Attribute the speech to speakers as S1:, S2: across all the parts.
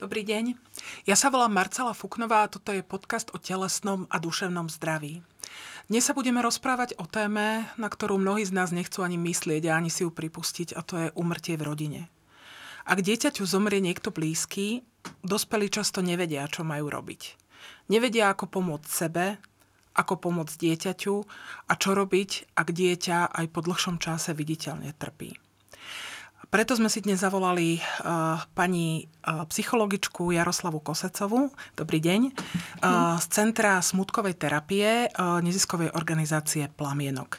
S1: Dobrý deň. Ja sa volám Marcela Fuknová a toto je podcast o telesnom a duševnom zdraví. Dnes sa budeme rozprávať o téme, na ktorú mnohí z nás nechcú ani myslieť a ani si ju pripustiť, a to je umrtie v rodine. Ak dieťaťu zomrie niekto blízky, dospelí často nevedia, čo majú robiť. Nevedia, ako pomôcť sebe, ako pomôcť dieťaťu a čo robiť, ak dieťa aj po dlhšom čase viditeľne trpí. Preto sme si dnes zavolali uh, pani uh, psychologičku Jaroslavu Kosecovú, dobrý deň, uh, z Centra smutkovej terapie uh, neziskovej organizácie Plamienok.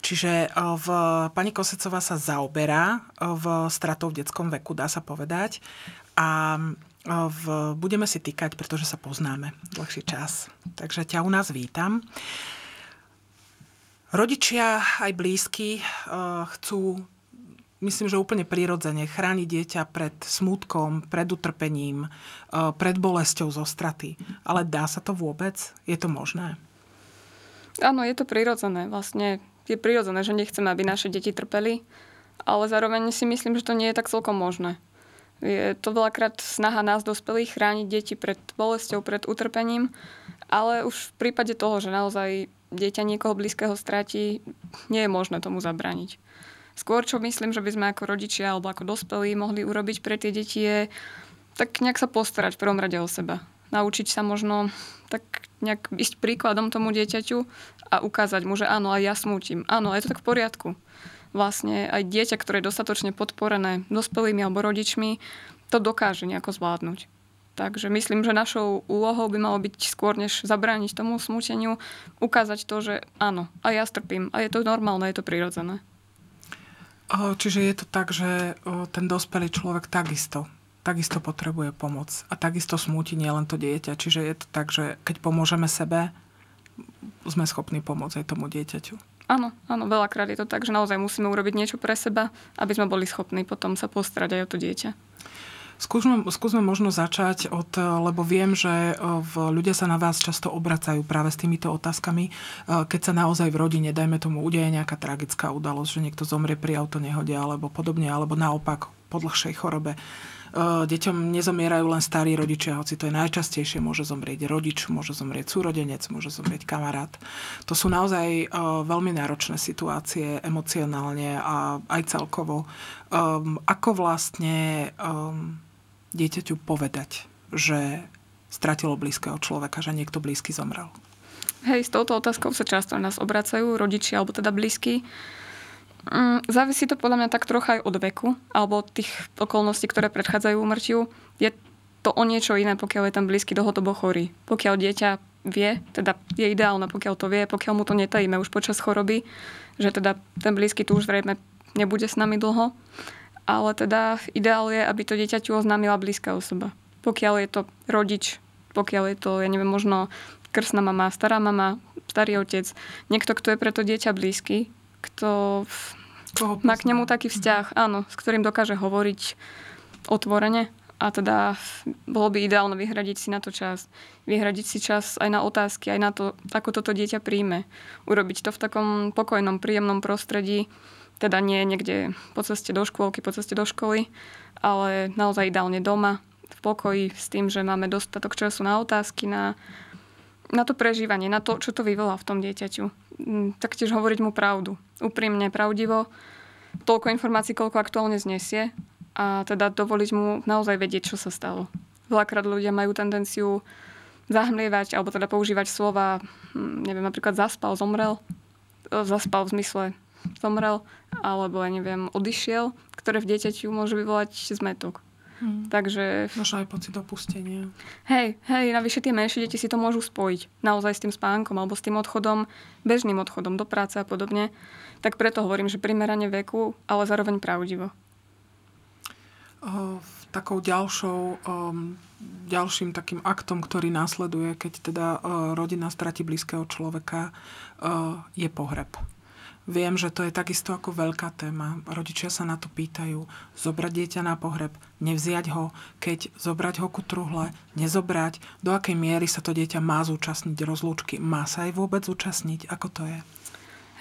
S1: Čiže v, pani Kosecová sa zaoberá v stratou v detskom veku, dá sa povedať. A v, budeme si týkať, pretože sa poznáme dlhší čas. Takže ťa u nás vítam. Rodičia aj blízky chcú myslím, že úplne prirodzene chráni dieťa pred smutkom, pred utrpením, e, pred bolesťou zo straty. Ale dá sa to vôbec? Je to možné?
S2: Áno, je to prirodzené. Vlastne je prirodzené, že nechceme, aby naše deti trpeli, ale zároveň si myslím, že to nie je tak celkom možné. Je to veľakrát snaha nás dospelých chrániť deti pred bolesťou, pred utrpením, ale už v prípade toho, že naozaj dieťa niekoho blízkeho stratí, nie je možné tomu zabrániť. Skôr, čo myslím, že by sme ako rodičia alebo ako dospelí mohli urobiť pre tie deti je tak nejak sa postarať v prvom rade o seba. Naučiť sa možno tak nejak ísť príkladom tomu dieťaťu a ukázať mu, že áno, aj ja smútim. Áno, je to tak v poriadku. Vlastne aj dieťa, ktoré je dostatočne podporené dospelými alebo rodičmi, to dokáže nejako zvládnuť. Takže myslím, že našou úlohou by malo byť skôr, než zabrániť tomu smúteniu, ukázať to, že áno, a ja strpím, a je to normálne, je to prirodzené.
S1: Čiže je to tak, že ten dospelý človek takisto takisto potrebuje pomoc. A takisto smúti nielen to dieťa. Čiže je to tak, že keď pomôžeme sebe, sme schopní pomôcť aj tomu dieťaťu.
S2: Áno, áno, veľakrát je to tak, že naozaj musíme urobiť niečo pre seba, aby sme boli schopní potom sa postarať aj o to dieťa.
S1: Skúsme, skúsme možno začať od, lebo viem, že e, v, ľudia sa na vás často obracajú práve s týmito otázkami, e, keď sa naozaj v rodine, dajme tomu, udeje nejaká tragická udalosť, že niekto zomrie pri autonehode alebo podobne, alebo naopak po dlhšej chorobe. Deťom nezomierajú len starí rodičia, hoci to je najčastejšie, môže zomrieť rodič, môže zomrieť súrodenec, môže zomrieť kamarát. To sú naozaj veľmi náročné situácie emocionálne a aj celkovo. Ako vlastne dieťaťu povedať, že stratilo blízkeho človeka, že niekto blízky zomrel?
S2: Hej, s touto otázkou sa často nás obracajú rodičia alebo teda blízky. Mm, závisí to podľa mňa tak trocha aj od veku alebo tých okolností, ktoré predchádzajú umrtiu. Je to o niečo iné, pokiaľ je ten blízky dlhodobo chorý. Pokiaľ dieťa vie, teda je ideálne, pokiaľ to vie, pokiaľ mu to netajíme už počas choroby, že teda ten blízky tu už zrejme nebude s nami dlho ale teda ideál je, aby to dieťaťu oznámila blízka osoba. Pokiaľ je to rodič, pokiaľ je to, ja neviem, možno krsná mama, stará mama, starý otec, niekto, kto je pre to dieťa blízky, kto má k nemu taký vzťah, áno, s ktorým dokáže hovoriť otvorene a teda bolo by ideálne vyhradiť si na to čas. Vyhradiť si čas aj na otázky, aj na to, ako toto dieťa príjme. Urobiť to v takom pokojnom, príjemnom prostredí, teda nie niekde po ceste do škôlky, po ceste do školy, ale naozaj ideálne doma, v pokoji, s tým, že máme dostatok času na otázky, na, na to prežívanie, na to, čo to vyvolá v tom dieťaťu. Mm, taktiež hovoriť mu pravdu. Úprimne, pravdivo. Toľko informácií, koľko aktuálne znesie a teda dovoliť mu naozaj vedieť, čo sa stalo. Veľakrát ľudia majú tendenciu zahmlievať alebo teda používať slova, hm, neviem, napríklad zaspal, zomrel. Zaspal v zmysle zomrel, alebo ja neviem, odišiel, ktoré v dieťaťu môže vyvolať zmetok. Hmm. Takže...
S1: Možno aj pocit opustenia.
S2: Hej, hej, navyše tie menšie deti si to môžu spojiť. Naozaj s tým spánkom alebo s tým odchodom, bežným odchodom do práce a podobne. Tak preto hovorím, že primerane veku, ale zároveň pravdivo.
S1: Uh, takou ďalšou, um, ďalším takým aktom, ktorý následuje, keď teda uh, rodina stratí blízkeho človeka, uh, je pohreb. Viem, že to je takisto ako veľká téma. Rodičia sa na to pýtajú. Zobrať dieťa na pohreb, nevziať ho, keď zobrať ho ku truhle, nezobrať. Do akej miery sa to dieťa má zúčastniť rozlúčky? Má sa aj vôbec zúčastniť? Ako to je?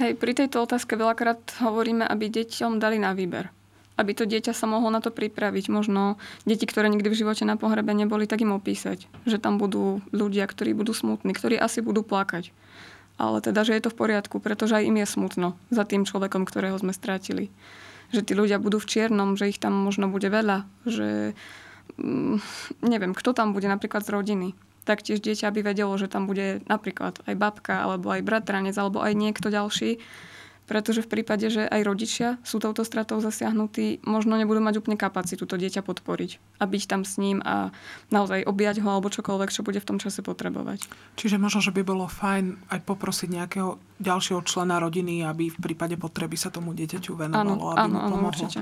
S2: Hej, pri tejto otázke veľakrát hovoríme, aby deťom dali na výber. aby to dieťa sa mohlo na to pripraviť. Možno deti, ktoré nikdy v živote na pohrebe neboli, tak im opísať, že tam budú ľudia, ktorí budú smutní, ktorí asi budú plakať. Ale teda, že je to v poriadku, pretože aj im je smutno za tým človekom, ktorého sme strátili. Že tí ľudia budú v čiernom, že ich tam možno bude veľa, že mm, neviem, kto tam bude napríklad z rodiny. Taktiež dieťa by vedelo, že tam bude napríklad aj babka, alebo aj bratranec, alebo aj niekto ďalší, pretože v prípade, že aj rodičia sú touto stratou zasiahnutí, možno nebudú mať úplne kapacitu to dieťa podporiť a byť tam s ním a naozaj objať ho alebo čokoľvek, čo bude v tom čase potrebovať.
S1: Čiže možno, že by bolo fajn aj poprosiť nejakého ďalšieho člena rodiny, aby v prípade potreby sa tomu dieťaťu venovalo,
S2: áno,
S1: aby
S2: áno,
S1: mu pomohlo.
S2: Áno, určite.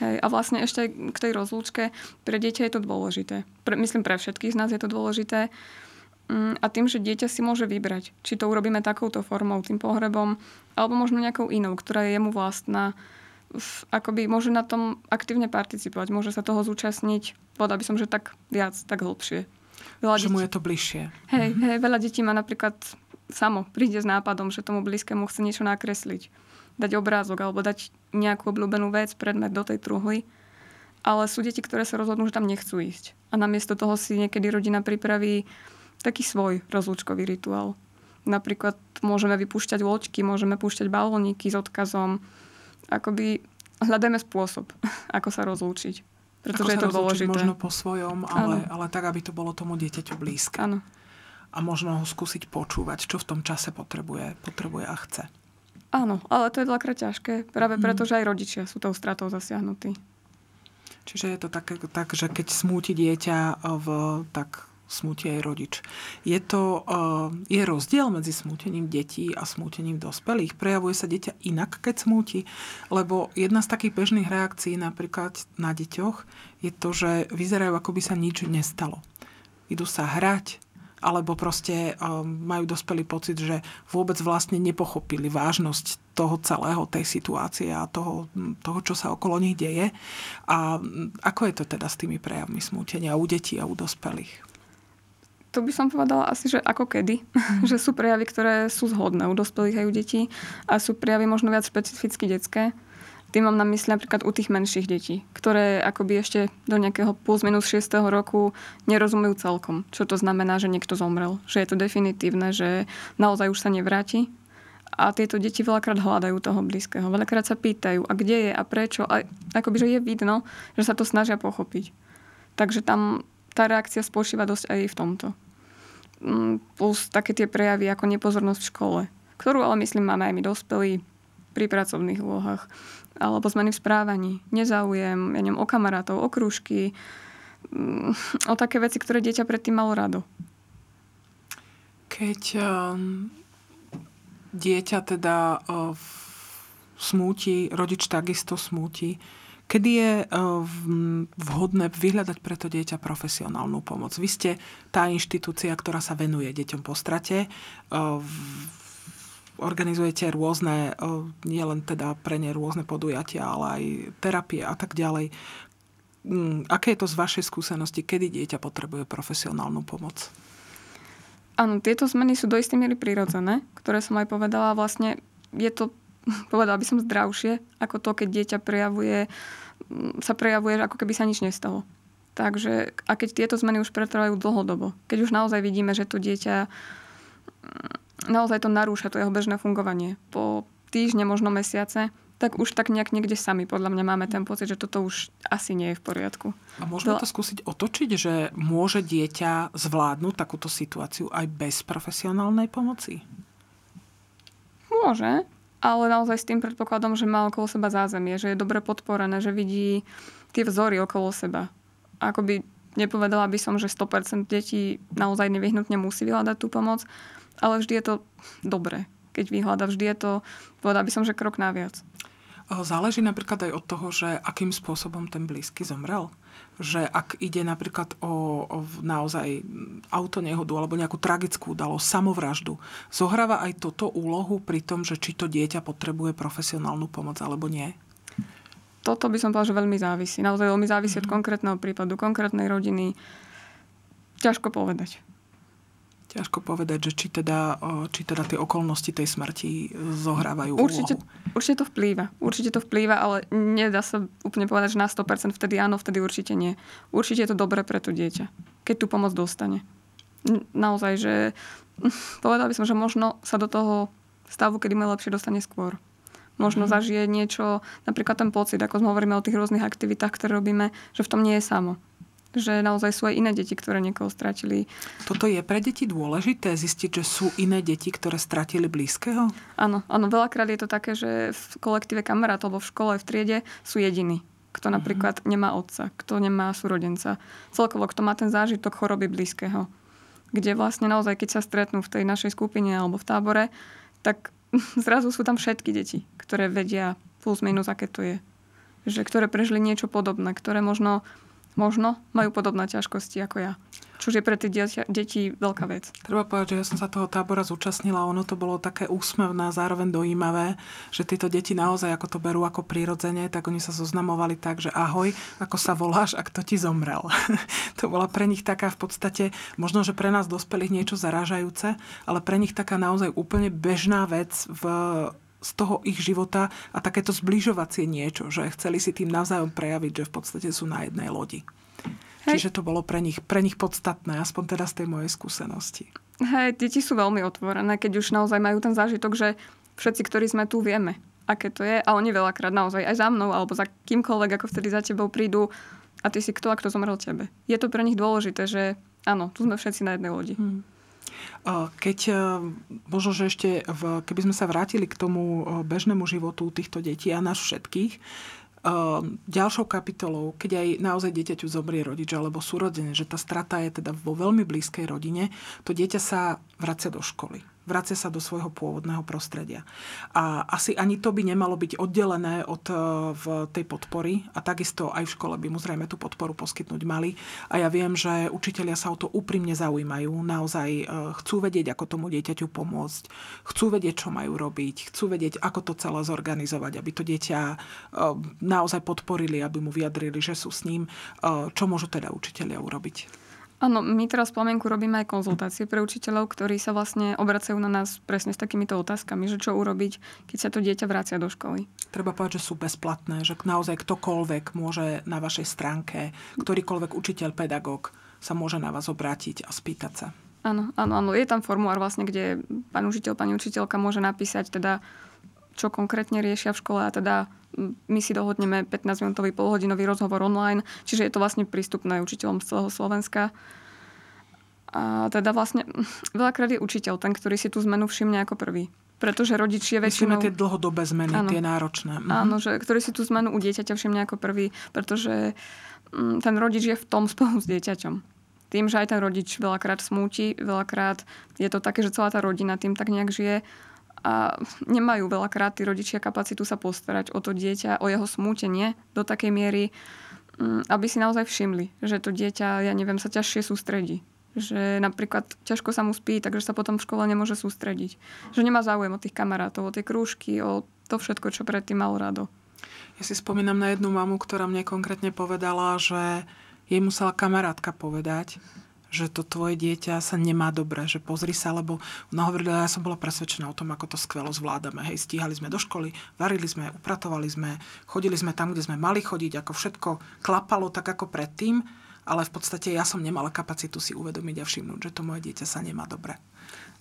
S2: Hej, a vlastne ešte k tej rozlúčke, pre dieťa je to dôležité. Pre, myslím, pre všetkých z nás je to dôležité. Mm, a tým, že dieťa si môže vybrať, či to urobíme takouto formou, tým pohrebom, alebo možno nejakou inou, ktorá je jemu vlastná, akoby môže na tom aktívne participovať, môže sa toho zúčastniť, povedal by som, že tak viac, tak hlbšie.
S1: Veľa že detí... mu je to bližšie.
S2: Hej, mhm. hej, veľa detí má napríklad samo, príde s nápadom, že tomu blízkemu chce niečo nakresliť. Dať obrázok alebo dať nejakú obľúbenú vec, predmet do tej truhly. Ale sú deti, ktoré sa rozhodnú, že tam nechcú ísť. A namiesto toho si niekedy rodina pripraví taký svoj rozlúčkový rituál. Napríklad môžeme vypúšťať loďky, môžeme púšťať balóniky s odkazom. Akoby hľadajme spôsob, ako sa rozlúčiť. Pretože ako je to dôležité.
S1: možno po svojom, ale, ale tak, aby to bolo tomu dieťaťu blízke.
S2: Áno.
S1: A možno ho skúsiť počúvať, čo v tom čase potrebuje, potrebuje a chce.
S2: Áno, ale to je dvakrát ťažké, práve mm. preto, že aj rodičia sú tou stratou zasiahnutí.
S1: Čiže je to tak, tak že keď smúti dieťa v tak smúti aj rodič. Je, to, uh, je rozdiel medzi smútením detí a smútením dospelých? Prejavuje sa dieťa inak, keď smúti? Lebo jedna z takých bežných reakcií napríklad na deťoch je to, že vyzerajú, ako by sa nič nestalo. Idú sa hrať, alebo proste um, majú dospelý pocit, že vôbec vlastne nepochopili vážnosť toho celého, tej situácie a toho, toho, čo sa okolo nich deje. A ako je to teda s tými prejavmi smútenia u detí a u dospelých?
S2: To by som povedala asi, že ako kedy. Mm. že sú prejavy, ktoré sú zhodné u dospelých aj u detí a sú prejavy možno viac špecificky detské. Tým mám na mysli napríklad u tých menších detí, ktoré akoby ešte do nejakého plus minus 6. roku nerozumejú celkom, čo to znamená, že niekto zomrel. Že je to definitívne, že naozaj už sa nevráti. A tieto deti veľakrát hľadajú toho blízkeho. Veľakrát sa pýtajú, a kde je a prečo. A akoby, že je vidno, že sa to snažia pochopiť. Takže tam tá reakcia spočíva dosť aj v tomto. Mm, plus také tie prejavy ako nepozornosť v škole, ktorú ale myslím máme aj my dospelí pri pracovných úlohách. Alebo zmeny v správaní, nezáujem, ja neviem, o kamarátov, o krúžky, mm, o také veci, ktoré dieťa predtým malo rado.
S1: Keď um, dieťa teda uh, smúti, rodič takisto smúti, Kedy je eh, vhodné vyhľadať pre to dieťa profesionálnu pomoc? Vy ste tá inštitúcia, ktorá sa venuje deťom po strate. Eh, organizujete rôzne, eh, nie len teda pre ne rôzne podujatia, ale aj terapie a tak ďalej. Mm, aké je to z vašej skúsenosti, kedy dieťa potrebuje profesionálnu pomoc?
S2: Áno, tieto zmeny sú do istej miery prirodzené, ktoré som aj povedala. Vlastne je to povedala by som, zdravšie, ako to, keď dieťa prejavuje, mm, sa prejavuje, ako keby sa nič nestalo. Takže, a keď tieto zmeny už pretrvajú dlhodobo, keď už naozaj vidíme, že to dieťa mm, naozaj to narúša, to jeho bežné fungovanie, po týždne, možno mesiace, tak už tak nejak niekde sami podľa mňa máme ten pocit, že toto už asi nie je v poriadku.
S1: A môžeme to skúsiť otočiť, že môže dieťa zvládnuť takúto situáciu aj bez profesionálnej pomoci?
S2: Môže, ale naozaj s tým predpokladom, že má okolo seba zázemie, že je dobre podporené, že vidí tie vzory okolo seba. Akoby nepovedala by som, že 100% detí naozaj nevyhnutne musí vyhľadať tú pomoc, ale vždy je to dobré. Keď vyhľada, vždy je to, povedala by som, že krok naviac.
S1: Záleží napríklad aj od toho, že akým spôsobom ten blízky zomrel. Že ak ide napríklad o, o naozaj autonehodu alebo nejakú tragickú udalosť, samovraždu, zohráva aj toto úlohu pri tom, že či to dieťa potrebuje profesionálnu pomoc alebo nie?
S2: Toto by som povedal, že veľmi závisí. Naozaj veľmi závisí mm-hmm. od mhm. konkrétneho prípadu, konkrétnej rodiny. Ťažko povedať.
S1: Ťažko povedať, že či teda, či teda tie okolnosti tej smrti zohrávajú
S2: určite,
S1: úlohu.
S2: Určite to vplýva. Určite to vplýva, ale nedá sa úplne povedať, že na 100% vtedy áno, vtedy určite nie. Určite je to dobré pre to dieťa, keď tú pomoc dostane. Naozaj, že povedal by som, že možno sa do toho stavu, kedy mu lepšie dostane skôr. Možno mm. zažije niečo, napríklad ten pocit, ako sme hovoríme o tých rôznych aktivitách, ktoré robíme, že v tom nie je samo že naozaj sú aj iné deti, ktoré niekoho stratili.
S1: Toto je pre deti dôležité zistiť, že sú iné deti, ktoré stratili blízkeho?
S2: Áno, áno, veľakrát je to také, že v kolektíve kamarátov alebo v škole, v triede sú jediní kto mhm. napríklad uh-huh. nemá otca, kto nemá súrodenca. Celkovo, kto má ten zážitok choroby blízkeho. Kde vlastne naozaj, keď sa stretnú v tej našej skupine alebo v tábore, tak zrazu sú tam všetky deti, ktoré vedia plus minus, aké to je. Že, ktoré prežili niečo podobné, ktoré možno možno majú podobné ťažkosti ako ja. Čo je pre tie deti, veľká vec.
S1: Treba povedať, že ja som sa toho tábora zúčastnila. Ono to bolo také úsmevné a zároveň dojímavé, že tieto deti naozaj ako to berú ako prirodzene, tak oni sa zoznamovali tak, že ahoj, ako sa voláš a kto ti zomrel. to bola pre nich taká v podstate, možno, že pre nás dospelých niečo zarážajúce, ale pre nich taká naozaj úplne bežná vec v z toho ich života a takéto zbližovacie niečo, že chceli si tým navzájom prejaviť, že v podstate sú na jednej lodi. Hej. Čiže to bolo pre nich, pre nich podstatné, aspoň teda z tej mojej skúsenosti.
S2: Hej, deti sú veľmi otvorené, keď už naozaj majú ten zážitok, že všetci, ktorí sme tu, vieme, aké to je. A oni veľakrát naozaj aj za mnou, alebo za kýmkoľvek, ako vtedy za tebou prídu a ty si kto a kto zomrel tebe. Je to pre nich dôležité, že áno, tu sme všetci na jednej lodi. Hmm.
S1: Keď e, možno, že ešte v, keby sme sa vrátili k tomu e, bežnému životu týchto detí a nás všetkých, e, ďalšou kapitolou, keď aj naozaj dieťaťu zomrie rodič alebo súrodené, že tá strata je teda vo veľmi blízkej rodine, to dieťa sa vracia do školy vracia sa do svojho pôvodného prostredia. A asi ani to by nemalo byť oddelené od e, v tej podpory a takisto aj v škole by mu zrejme tú podporu poskytnúť mali. A ja viem, že učitelia sa o to úprimne zaujímajú, naozaj e, chcú vedieť, ako tomu dieťaťu pomôcť, chcú vedieť, čo majú robiť, chcú vedieť, ako to celé zorganizovať, aby to dieťa e, naozaj podporili, aby mu vyjadrili, že sú s ním. Čo môžu teda učitelia urobiť?
S2: Áno, my teraz v Plamenku robíme aj konzultácie pre učiteľov, ktorí sa vlastne obracajú na nás presne s takýmito otázkami, že čo urobiť, keď sa to dieťa vracia do školy.
S1: Treba povedať, že sú bezplatné, že naozaj ktokoľvek môže na vašej stránke, ktorýkoľvek učiteľ, pedagóg sa môže na vás obrátiť a spýtať sa.
S2: Áno, áno, áno. Je tam formulár vlastne, kde pán učiteľ, pani učiteľka môže napísať teda, čo konkrétne riešia v škole a teda my si dohodneme 15-minútový polhodinový rozhovor online, čiže je to vlastne prístupné učiteľom z celého Slovenska. A teda vlastne veľakrát je učiteľ ten, ktorý si tú zmenu všimne ako prvý. Pretože rodič je väčšinou...
S1: Myslíme tie dlhodobé zmeny, áno, tie náročné.
S2: Mhm. Áno, že, ktorý si tú zmenu u dieťaťa všimne ako prvý, pretože ten rodič je v tom spolu s dieťaťom tým, že aj ten rodič veľakrát smúti, veľakrát je to také, že celá tá rodina tým tak nejak žije a nemajú veľakrát tí rodičia kapacitu sa postarať o to dieťa, o jeho smútenie do takej miery, mm, aby si naozaj všimli, že to dieťa, ja neviem, sa ťažšie sústredí. Že napríklad ťažko sa mu spí, takže sa potom v škole nemôže sústrediť. Že nemá záujem o tých kamarátov, o tie krúžky, o to všetko, čo predtým mal rado.
S1: Ja si spomínam na jednu mamu, ktorá mne konkrétne povedala, že jej musela kamarátka povedať, že to tvoje dieťa sa nemá dobre, že pozri sa, lebo ona hovorila, ja som bola presvedčená o tom, ako to skvelo zvládame. Hej, stíhali sme do školy, varili sme, upratovali sme, chodili sme tam, kde sme mali chodiť, ako všetko klapalo tak ako predtým, ale v podstate ja som nemala kapacitu si uvedomiť a všimnúť, že to moje dieťa sa nemá dobre.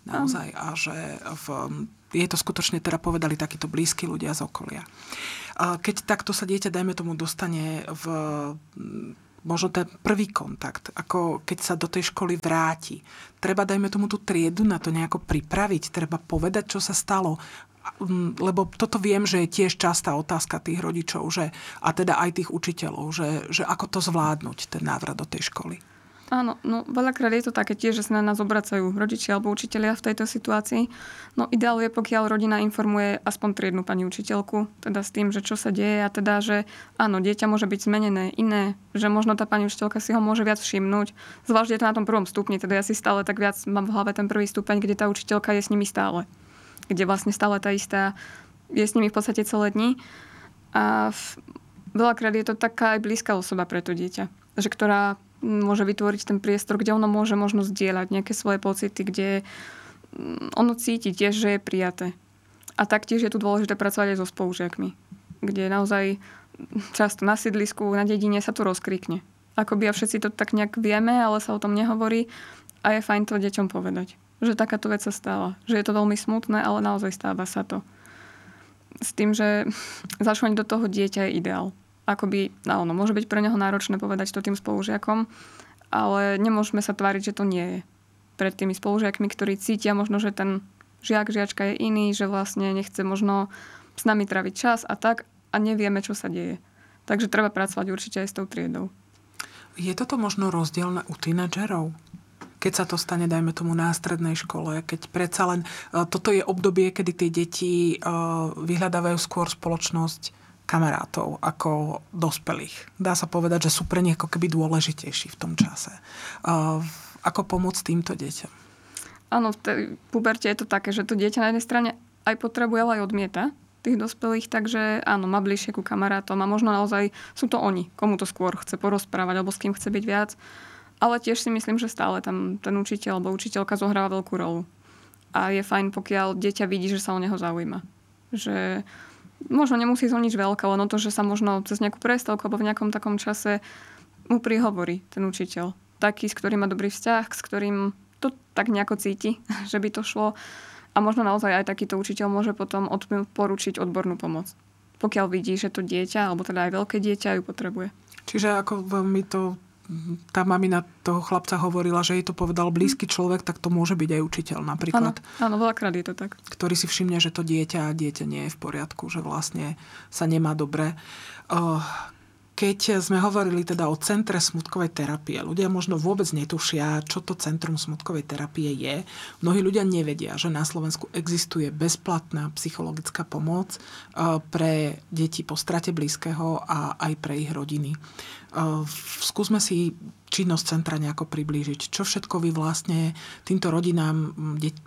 S1: Naozaj. A že v, je to skutočne teda povedali takíto blízki ľudia z okolia. Keď takto sa dieťa, dajme tomu, dostane v možno ten prvý kontakt, ako keď sa do tej školy vráti. Treba, dajme tomu, tú triedu na to nejako pripraviť, treba povedať, čo sa stalo. Lebo toto viem, že je tiež častá otázka tých rodičov, že, a teda aj tých učiteľov, že, že ako to zvládnuť, ten návrat do tej školy.
S2: Áno, no veľakrát je to také tiež, že sa na nás obracajú rodičia alebo učitelia v tejto situácii. No ideál je, pokiaľ rodina informuje aspoň triednu pani učiteľku, teda s tým, že čo sa deje a teda, že áno, dieťa môže byť zmenené, iné, že možno tá pani učiteľka si ho môže viac všimnúť. Zvlášť je to na tom prvom stupni, teda ja si stále tak viac mám v hlave ten prvý stupeň, kde tá učiteľka je s nimi stále. Kde vlastne stále tá istá je s nimi v podstate celé dni. A v, veľakrát je to taká aj blízka osoba pre to dieťa, že ktorá môže vytvoriť ten priestor, kde ono môže možno zdieľať nejaké svoje pocity, kde mm, ono cíti tiež, že je prijaté. A taktiež je tu dôležité pracovať aj so spolužiakmi, kde naozaj často na sídlisku, na dedine sa tu rozkrikne. Akoby a všetci to tak nejak vieme, ale sa o tom nehovorí a je fajn to deťom povedať. Že takáto vec sa stala. Že je to veľmi smutné, ale naozaj stáva sa to. S tým, že začať do toho dieťa je ideál akoby, no, môže byť pre neho náročné povedať to tým spolužiakom, ale nemôžeme sa tváriť, že to nie je. Pred tými spolužiakmi, ktorí cítia možno, že ten žiak, žiačka je iný, že vlastne nechce možno s nami traviť čas a tak a nevieme, čo sa deje. Takže treba pracovať určite aj s tou triedou.
S1: Je toto možno rozdielne u tínedžerov? keď sa to stane, dajme tomu, na strednej škole, keď predsa len e, toto je obdobie, kedy tie deti e, vyhľadávajú skôr spoločnosť kamarátov ako dospelých. Dá sa povedať, že sú pre nich ako keby dôležitejší v tom čase. Ako pomôcť týmto deťom?
S2: Áno, v tej puberte je to také, že to dieťa na jednej strane aj potrebuje, ale aj odmieta tých dospelých, takže áno, má bližšie ku kamarátom a možno naozaj sú to oni, komu to skôr chce porozprávať alebo s kým chce byť viac. Ale tiež si myslím, že stále tam ten učiteľ alebo učiteľka zohráva veľkú rolu. A je fajn, pokiaľ dieťa vidí, že sa o neho zaujíma. Že možno nemusí to nič veľké, len to, že sa možno cez nejakú prestávku alebo v nejakom takom čase mu prihovorí ten učiteľ. Taký, s ktorým má dobrý vzťah, s ktorým to tak nejako cíti, že by to šlo. A možno naozaj aj takýto učiteľ môže potom poručiť odbornú pomoc. Pokiaľ vidí, že to dieťa, alebo teda aj veľké dieťa ju potrebuje.
S1: Čiže ako veľmi to tá mamina toho chlapca hovorila, že jej to povedal blízky človek, tak to môže byť aj učiteľ napríklad.
S2: Áno, áno veľakrát je to tak.
S1: Ktorý si všimne, že to dieťa dieťa nie je v poriadku, že vlastne sa nemá dobre. Keď sme hovorili teda o centre smutkovej terapie, ľudia možno vôbec netušia, čo to centrum smutkovej terapie je. Mnohí ľudia nevedia, že na Slovensku existuje bezplatná psychologická pomoc pre deti po strate blízkeho a aj pre ich rodiny. Skúsme si činnosť centra nejako priblížiť. Čo všetko vy vlastne týmto rodinám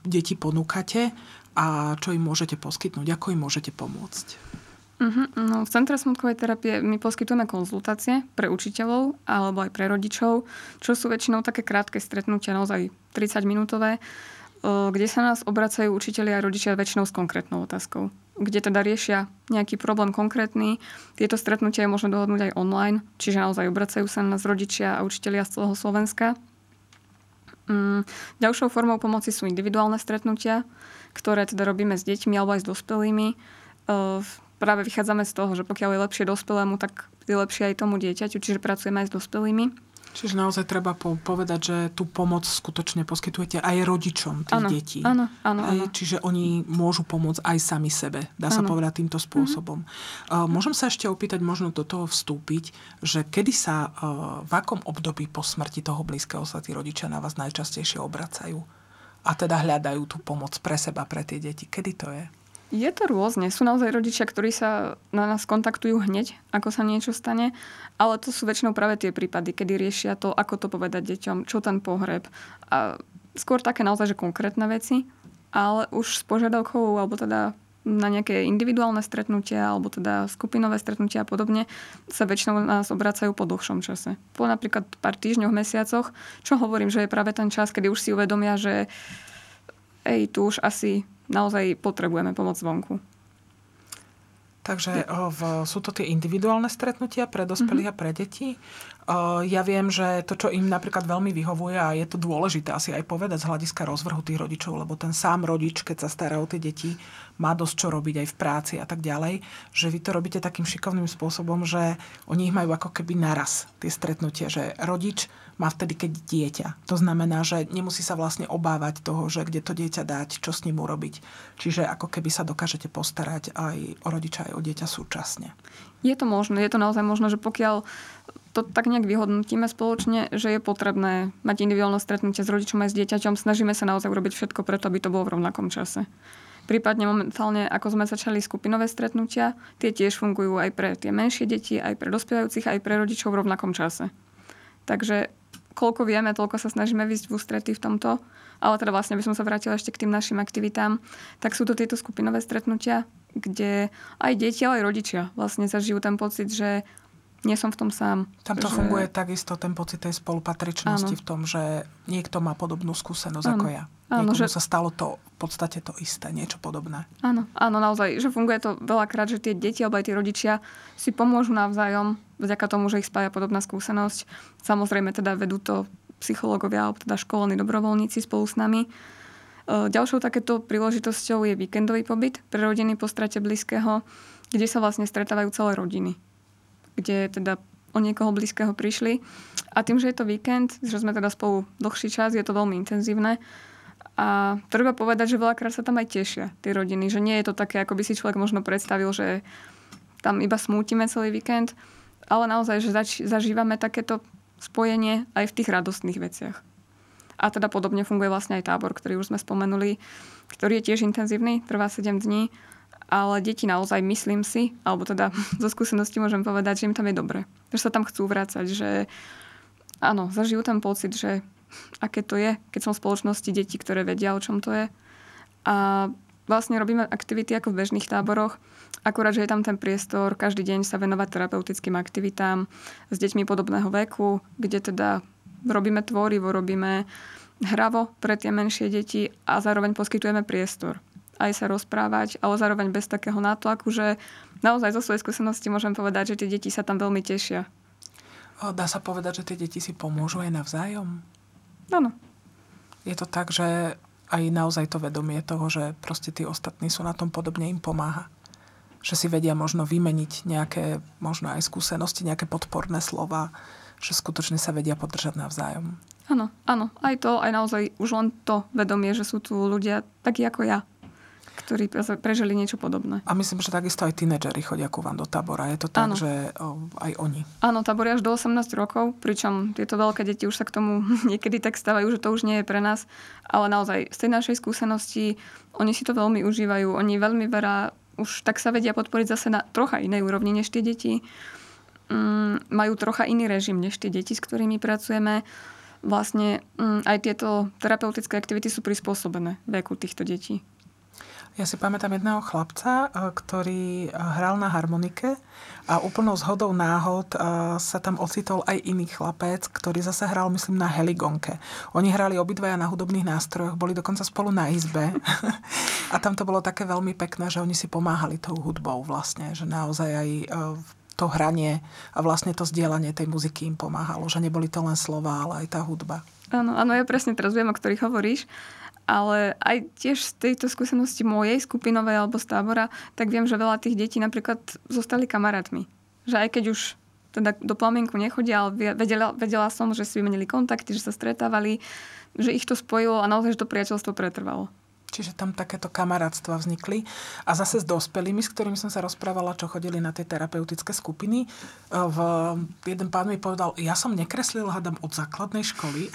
S1: deti ponúkate a čo im môžete poskytnúť, ako im môžete pomôcť?
S2: Uh-huh. No, v Centre smutkovej terapie my poskytujeme konzultácie pre učiteľov alebo aj pre rodičov, čo sú väčšinou také krátke stretnutia, naozaj 30 minútové, kde sa nás obracajú učiteľi a rodičia väčšinou s konkrétnou otázkou, kde teda riešia nejaký problém konkrétny. Tieto stretnutia je možno dohodnúť aj online, čiže naozaj obracajú sa na nás rodičia a učiteľia z celého Slovenska. Mm, ďalšou formou pomoci sú individuálne stretnutia, ktoré teda robíme s deťmi alebo aj s dospelými práve vychádzame z toho, že pokiaľ je lepšie dospelému, tak je lepšie aj tomu dieťaťu, čiže pracujeme aj s dospelými.
S1: Čiže naozaj treba povedať, že tú pomoc skutočne poskytujete aj rodičom tých
S2: ano,
S1: detí.
S2: Áno, áno, áno.
S1: Čiže oni môžu pomôcť aj sami sebe, dá ano. sa povedať týmto spôsobom. Mm-hmm. Môžem sa ešte opýtať, možno do toho vstúpiť, že kedy sa, v akom období po smrti toho blízkeho sa tí rodičia na vás najčastejšie obracajú? A teda hľadajú tú pomoc pre seba, pre tie deti. Kedy to je?
S2: Je to rôzne. Sú naozaj rodičia, ktorí sa na nás kontaktujú hneď, ako sa niečo stane, ale to sú väčšinou práve tie prípady, kedy riešia to, ako to povedať deťom, čo ten pohreb. A skôr také naozaj, že konkrétne veci, ale už s požiadavkou, alebo teda na nejaké individuálne stretnutia alebo teda skupinové stretnutia a podobne sa väčšinou nás obracajú po dlhšom čase. Po napríklad pár týždňoch, mesiacoch, čo hovorím, že je práve ten čas, kedy už si uvedomia, že ej, tu už asi naozaj potrebujeme pomoc zvonku.
S1: Takže v, sú to tie individuálne stretnutia pre dospelých mm-hmm. a pre deti. Ja viem, že to, čo im napríklad veľmi vyhovuje a je to dôležité asi aj povedať z hľadiska rozvrhu tých rodičov, lebo ten sám rodič, keď sa stará o tie deti, má dosť čo robiť aj v práci a tak ďalej, že vy to robíte takým šikovným spôsobom, že oni ich majú ako keby naraz, tie stretnutie, že rodič má vtedy, keď dieťa. To znamená, že nemusí sa vlastne obávať toho, že kde to dieťa dať, čo s ním urobiť. Čiže ako keby sa dokážete postarať aj o rodiča, aj o dieťa súčasne.
S2: Je to možné, je to naozaj možné, že pokiaľ to tak nejak vyhodnotíme spoločne, že je potrebné mať individuálne stretnutie s rodičom aj s dieťaťom. Snažíme sa naozaj urobiť všetko preto, aby to bolo v rovnakom čase. Prípadne momentálne, ako sme začali skupinové stretnutia, tie tiež fungujú aj pre tie menšie deti, aj pre dospievajúcich, aj pre rodičov v rovnakom čase. Takže koľko vieme, toľko sa snažíme vysť v ústretí v tomto. Ale teda vlastne by som sa vrátila ešte k tým našim aktivitám. Tak sú to tieto skupinové stretnutia, kde aj deti, ale aj rodičia vlastne zažijú ten pocit, že nie som v tom sám.
S1: Tam to
S2: že...
S1: funguje takisto ten pocit tej spolupatričnosti
S2: Áno.
S1: v tom, že niekto má podobnú skúsenosť
S2: Áno.
S1: ako ja.
S2: Áno,
S1: Niekomu
S2: že-
S1: sa stalo to v podstate to isté, niečo podobné.
S2: Áno, áno, naozaj, že funguje to veľakrát, že tie deti alebo aj tí rodičia si pomôžu navzájom vďaka tomu, že ich spája podobná skúsenosť. Samozrejme teda vedú to psychológovia alebo teda školení dobrovoľníci spolu s nami. E, Ďalšou takéto príležitosťou je víkendový pobyt pre rodiny po strate blízkeho, kde sa vlastne stretávajú celé rodiny. Kde teda o niekoho blízkeho prišli. A tým, že je to víkend, že sme teda spolu dlhší čas, je to veľmi intenzívne. A treba povedať, že veľakrát sa tam aj tešia tie rodiny, že nie je to také, ako by si človek možno predstavil, že tam iba smútime celý víkend, ale naozaj, že zač- zažívame takéto spojenie aj v tých radostných veciach. A teda podobne funguje vlastne aj tábor, ktorý už sme spomenuli, ktorý je tiež intenzívny, trvá 7 dní, ale deti naozaj, myslím si, alebo teda zo skúsenosti môžem povedať, že im tam je dobre. Že sa tam chcú vrácať, že áno, zažijú tam pocit, že aké to je, keď som v spoločnosti detí, ktoré vedia, o čom to je. A vlastne robíme aktivity ako v bežných táboroch, akurát, že je tam ten priestor každý deň sa venovať terapeutickým aktivitám s deťmi podobného veku, kde teda robíme tvorivo, robíme hravo pre tie menšie deti a zároveň poskytujeme priestor aj sa rozprávať, ale zároveň bez takého nátlaku, že naozaj zo svojej skúsenosti môžem povedať, že tie deti sa tam veľmi tešia.
S1: Dá sa povedať, že tie deti si pomôžu aj navzájom?
S2: Áno.
S1: Je to tak, že aj naozaj to vedomie toho, že proste tí ostatní sú na tom podobne, im pomáha. Že si vedia možno vymeniť nejaké, možno aj skúsenosti, nejaké podporné slova, že skutočne sa vedia podržať navzájom.
S2: Áno, áno. Aj to, aj naozaj už len to vedomie, že sú tu ľudia takí ako ja, ktorí pre- prežili niečo podobné.
S1: A myslím, že takisto aj tínedžeri chodia ku vám do tábora. Je to tak,
S2: Áno.
S1: že o, aj oni.
S2: Áno, tábor až do 18 rokov, pričom tieto veľké deti už sa k tomu niekedy tak stávajú, že to už nie je pre nás. Ale naozaj z tej našej skúsenosti oni si to veľmi užívajú. Oni veľmi veľa už tak sa vedia podporiť zase na trocha inej úrovni než tie deti. Mm, majú trocha iný režim než tie deti, s ktorými pracujeme. Vlastne mm, aj tieto terapeutické aktivity sú prispôsobené veku týchto detí.
S1: Ja si pamätám jedného chlapca, eh, ktorý eh, hral na harmonike a úplnou zhodou náhod eh, sa tam ocitol aj iný chlapec, ktorý zase hral, myslím, na heligonke. Oni hrali obidvaja na hudobných nástrojoch, boli dokonca spolu na izbe. a tam to bolo také veľmi pekné, že oni si pomáhali tou hudbou vlastne, že naozaj aj to hranie a vlastne to zdieľanie tej muziky im pomáhalo, že neboli to len slova, ale aj tá hudba.
S2: Áno, áno, ja presne teraz viem, o ktorých hovoríš. Ale aj tiež z tejto skúsenosti mojej skupinovej alebo z tábora, tak viem, že veľa tých detí napríklad zostali kamarátmi. Že aj keď už teda do plamienku nechodia, ale vedela, vedela som, že si vymenili kontakty, že sa stretávali, že ich to spojilo a naozaj, že to priateľstvo pretrvalo.
S1: Čiže tam takéto kamarátstva vznikli. A zase s dospelými, s ktorými som sa rozprávala, čo chodili na tie terapeutické skupiny, v, jeden pán mi povedal, ja som nekreslil, hádam, od základnej školy.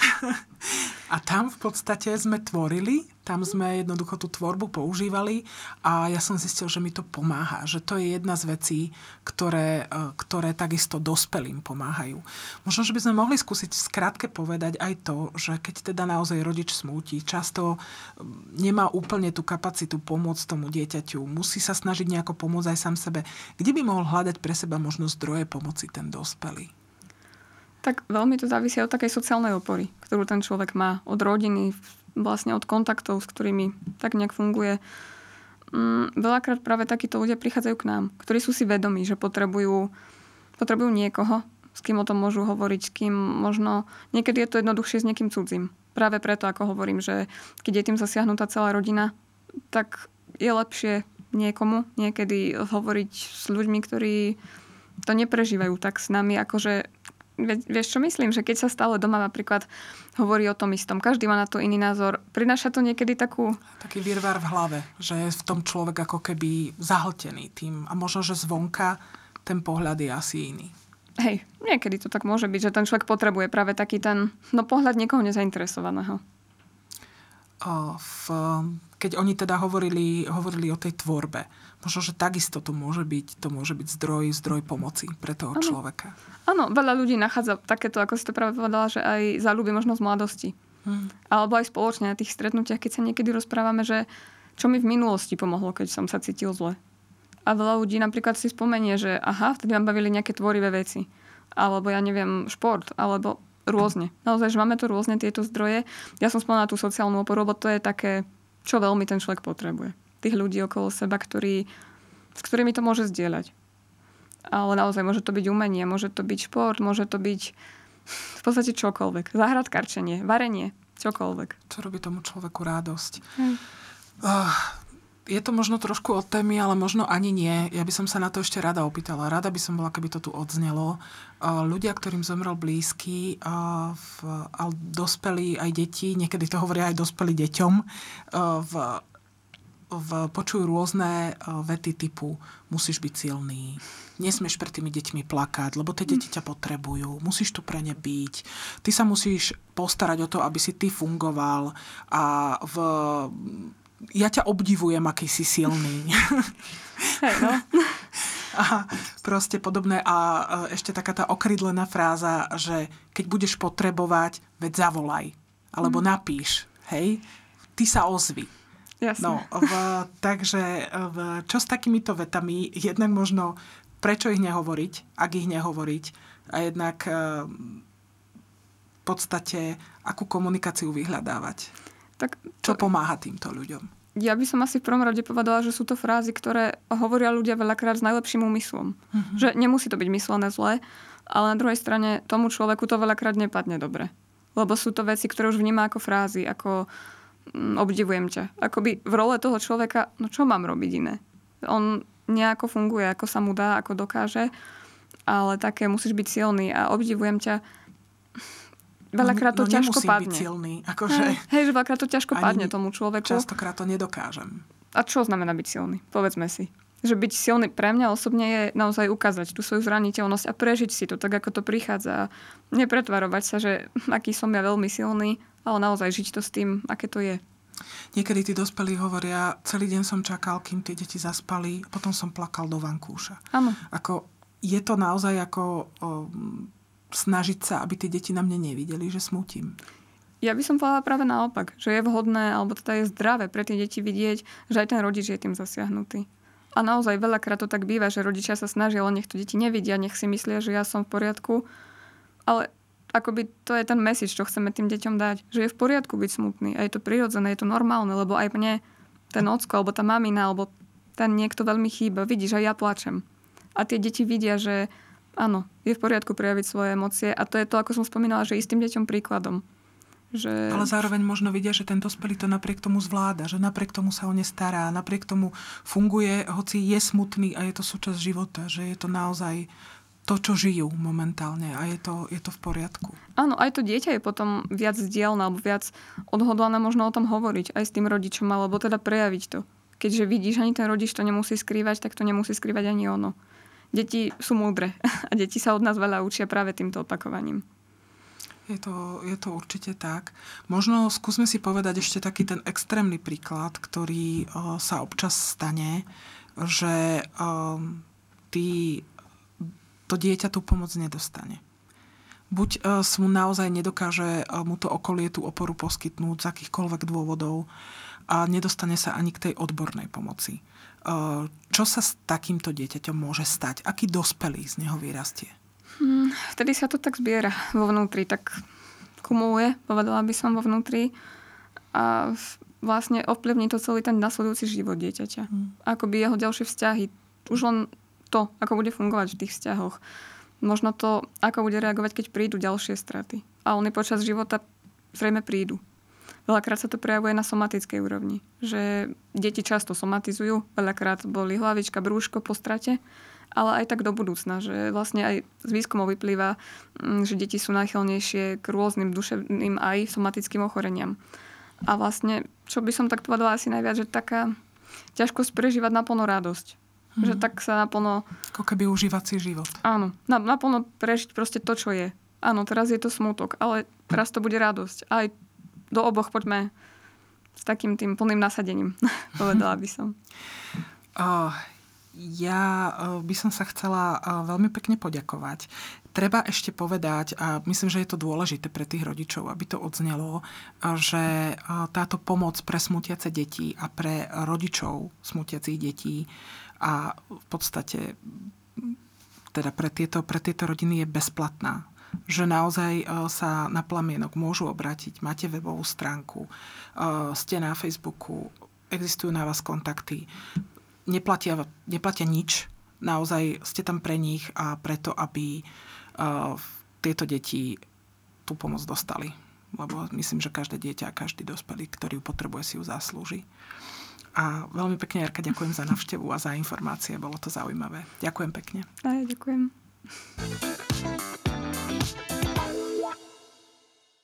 S1: A tam v podstate sme tvorili, tam sme jednoducho tú tvorbu používali a ja som zistil, že mi to pomáha. Že to je jedna z vecí, ktoré, e, ktoré takisto dospelým pomáhajú. Možno, že by sme mohli skúsiť skrátke povedať aj to, že keď teda naozaj rodič smúti, často nemá úplne tú kapacitu pomôcť tomu dieťaťu, musí sa snažiť nejako pomôcť aj sám sebe. Kde by mohol hľadať pre seba možno zdroje pomoci ten dospelý?
S2: Tak veľmi to závisí od takej sociálnej opory, ktorú ten človek má. Od rodiny, vlastne od kontaktov, s ktorými tak nejak funguje. Mm, veľakrát práve takíto ľudia prichádzajú k nám, ktorí sú si vedomí, že potrebujú, potrebujú niekoho, s kým o tom môžu hovoriť, s kým možno... Niekedy je to jednoduchšie s niekým cudzím. Práve preto, ako hovorím, že keď je tým zasiahnutá celá rodina, tak je lepšie niekomu niekedy hovoriť s ľuďmi, ktorí to neprežívajú tak s nami, akože vieš čo myslím, že keď sa stále doma napríklad hovorí o tom istom, každý má na to iný názor, prináša to niekedy takú...
S1: Taký virvár v hlave, že je v tom človek ako keby zahltený tým a možno, že zvonka ten pohľad je asi iný.
S2: Hej, niekedy to tak môže byť, že ten človek potrebuje práve taký ten no, pohľad niekoho nezainteresovaného.
S1: V, keď oni teda hovorili, hovorili o tej tvorbe, možno, že takisto to môže byť, to môže byť zdroj, zdroj pomoci pre toho
S2: Áno.
S1: človeka.
S2: Áno, veľa ľudí nachádza takéto, ako si to práve povedala, že aj záľuby možno z mladosti.
S1: Hm.
S2: Alebo aj spoločne na tých stretnutiach, keď sa niekedy rozprávame, že čo mi v minulosti pomohlo, keď som sa cítil zle. A veľa ľudí napríklad si spomenie, že aha, vtedy vám bavili nejaké tvorivé veci. Alebo ja neviem, šport, alebo rôzne. Naozaj, že máme tu rôzne tieto zdroje. Ja som spomínala tú sociálnu oporu, lebo to je také, čo veľmi ten človek potrebuje. Tých ľudí okolo seba, ktorí, s ktorými to môže zdieľať. Ale naozaj môže to byť umenie, môže to byť šport, môže to byť v podstate čokoľvek. Záhradkarčenie, varenie, čokoľvek.
S1: Čo robí tomu človeku radosť. Hm. Uh, je to možno trošku od témy, ale možno ani nie. Ja by som sa na to ešte rada opýtala. Rada by som bola, keby to tu odznelo. Ľudia, ktorým zomrel blízky, ale dospelí aj deti, niekedy to hovoria aj dospelí deťom, v, v, počujú rôzne vety typu musíš byť silný, nesmieš pred tými deťmi plakať, lebo tie deti ťa potrebujú, musíš tu pre ne byť, ty sa musíš postarať o to, aby si ty fungoval a v ja ťa obdivujem, aký si silný.
S2: Hey, no.
S1: A proste podobné. A ešte taká tá okrydlená fráza, že keď budeš potrebovať, veď zavolaj. Alebo mm. napíš. Hej? Ty sa ozvi.
S2: Jasne.
S1: No, v, takže v, čo s takýmito vetami? Jednak možno, prečo ich nehovoriť, ak ich nehovoriť. A jednak v podstate, akú komunikáciu vyhľadávať. Tak to... Čo pomáha týmto ľuďom?
S2: ja by som asi v prvom rade povedala, že sú to frázy, ktoré hovoria ľudia veľakrát s najlepším úmyslom. Mm-hmm. Že nemusí to byť myslené zle, ale na druhej strane tomu človeku to veľakrát nepadne dobre. Lebo sú to veci, ktoré už vníma ako frázy, ako mm, obdivujem ťa. Akoby v role toho človeka, no čo mám robiť iné? On nejako funguje, ako sa mu dá, ako dokáže, ale také musíš byť silný a obdivujem ťa veľakrát to no, ťažko padne.
S1: Byť silný, akože... Hej,
S2: hej, že veľakrát to ťažko padne tomu človeku.
S1: Častokrát to nedokážem.
S2: A čo znamená byť silný? Povedzme si. Že byť silný pre mňa osobne je naozaj ukázať tú svoju zraniteľnosť a prežiť si to tak, ako to prichádza. A nepretvarovať sa, že aký som ja veľmi silný, ale naozaj žiť to s tým, aké to je.
S1: Niekedy tí dospelí hovoria, celý deň som čakal, kým tie deti zaspali, a potom som plakal do vankúša.
S2: Áno.
S1: Ako, je to naozaj ako o, snažiť sa, aby tie deti na mne nevideli, že smutím.
S2: Ja by som povedala práve naopak, že je vhodné, alebo teda je zdravé pre tie deti vidieť, že aj ten rodič je tým zasiahnutý. A naozaj veľakrát to tak býva, že rodičia sa snažia, ale nech to deti nevidia, nech si myslia, že ja som v poriadku. Ale akoby to je ten message, čo chceme tým deťom dať. Že je v poriadku byť smutný a je to prirodzené, je to normálne, lebo aj mne ten ocko, alebo tá mamina, alebo ten niekto veľmi chýba. Vidíš, aj ja plačem. A tie deti vidia, že áno, je v poriadku prejaviť svoje emócie a to je to, ako som spomínala, že istým deťom príkladom. Že...
S1: Ale zároveň možno vidia, že ten dospelý to napriek tomu zvláda, že napriek tomu sa o ne stará, napriek tomu funguje, hoci je smutný a je to súčasť života, že je to naozaj to, čo žijú momentálne a je to, je to v poriadku.
S2: Áno, aj to dieťa je potom viac zdielne alebo viac odhodlané možno o tom hovoriť aj s tým rodičom, alebo teda prejaviť to. Keďže vidíš, ani ten rodič to nemusí skrývať, tak to nemusí skrývať ani ono deti sú múdre a deti sa od nás veľa učia práve týmto opakovaním.
S1: Je to, je to určite tak. Možno skúsme si povedať ešte taký ten extrémny príklad, ktorý o, sa občas stane, že o, ty, to dieťa tú pomoc nedostane. Buď o, mu naozaj nedokáže o, mu to okolie tú oporu poskytnúť z akýchkoľvek dôvodov a nedostane sa ani k tej odbornej pomoci. Čo sa s takýmto dieťaťom môže stať? Aký dospelý z neho vyrastie?
S2: Hmm, vtedy sa to tak zbiera vo vnútri, tak kumuluje, povedala by som vo vnútri a vlastne ovplyvní to celý ten nasledujúci život dieťaťa. Hmm. Akoby jeho ďalšie vzťahy. Už len to, ako bude fungovať v tých vzťahoch. Možno to, ako bude reagovať, keď prídu ďalšie straty. A oni počas života zrejme prídu. Veľakrát sa to prejavuje na somatickej úrovni. Že deti často somatizujú, veľakrát boli hlavička, brúško po strate, ale aj tak do budúcna, že vlastne aj z výskumov vyplýva, mm, že deti sú náchylnejšie k rôznym duševným aj somatickým ochoreniam. A vlastne, čo by som tak povedala asi najviac, že taká ťažkosť prežívať naplno radosť. Hmm. Že tak sa naplno...
S1: Ako keby užívať si život.
S2: Áno, naplno prežiť proste to, čo je. Áno, teraz je to smutok, ale teraz to bude radosť. Aj do oboch poďme s takým tým plným nasadením, povedala by som.
S1: Uh, ja by som sa chcela veľmi pekne poďakovať. Treba ešte povedať, a myslím, že je to dôležité pre tých rodičov, aby to odznelo, že táto pomoc pre smutiace deti a pre rodičov smutiacich detí a v podstate teda pre tieto, pre tieto rodiny je bezplatná že naozaj sa na plamienok môžu obrátiť. Máte webovú stránku, ste na Facebooku, existujú na vás kontakty, neplatia, neplatia nič, naozaj ste tam pre nich a preto, aby tieto deti tú pomoc dostali. Lebo myslím, že každé dieťa a každý dospelý, ktorý ju potrebuje, si ju zaslúži. A veľmi pekne, Jarka, ďakujem za navštevu a za informácie. Bolo to zaujímavé. Ďakujem pekne.
S2: A ja ďakujem. Thank you.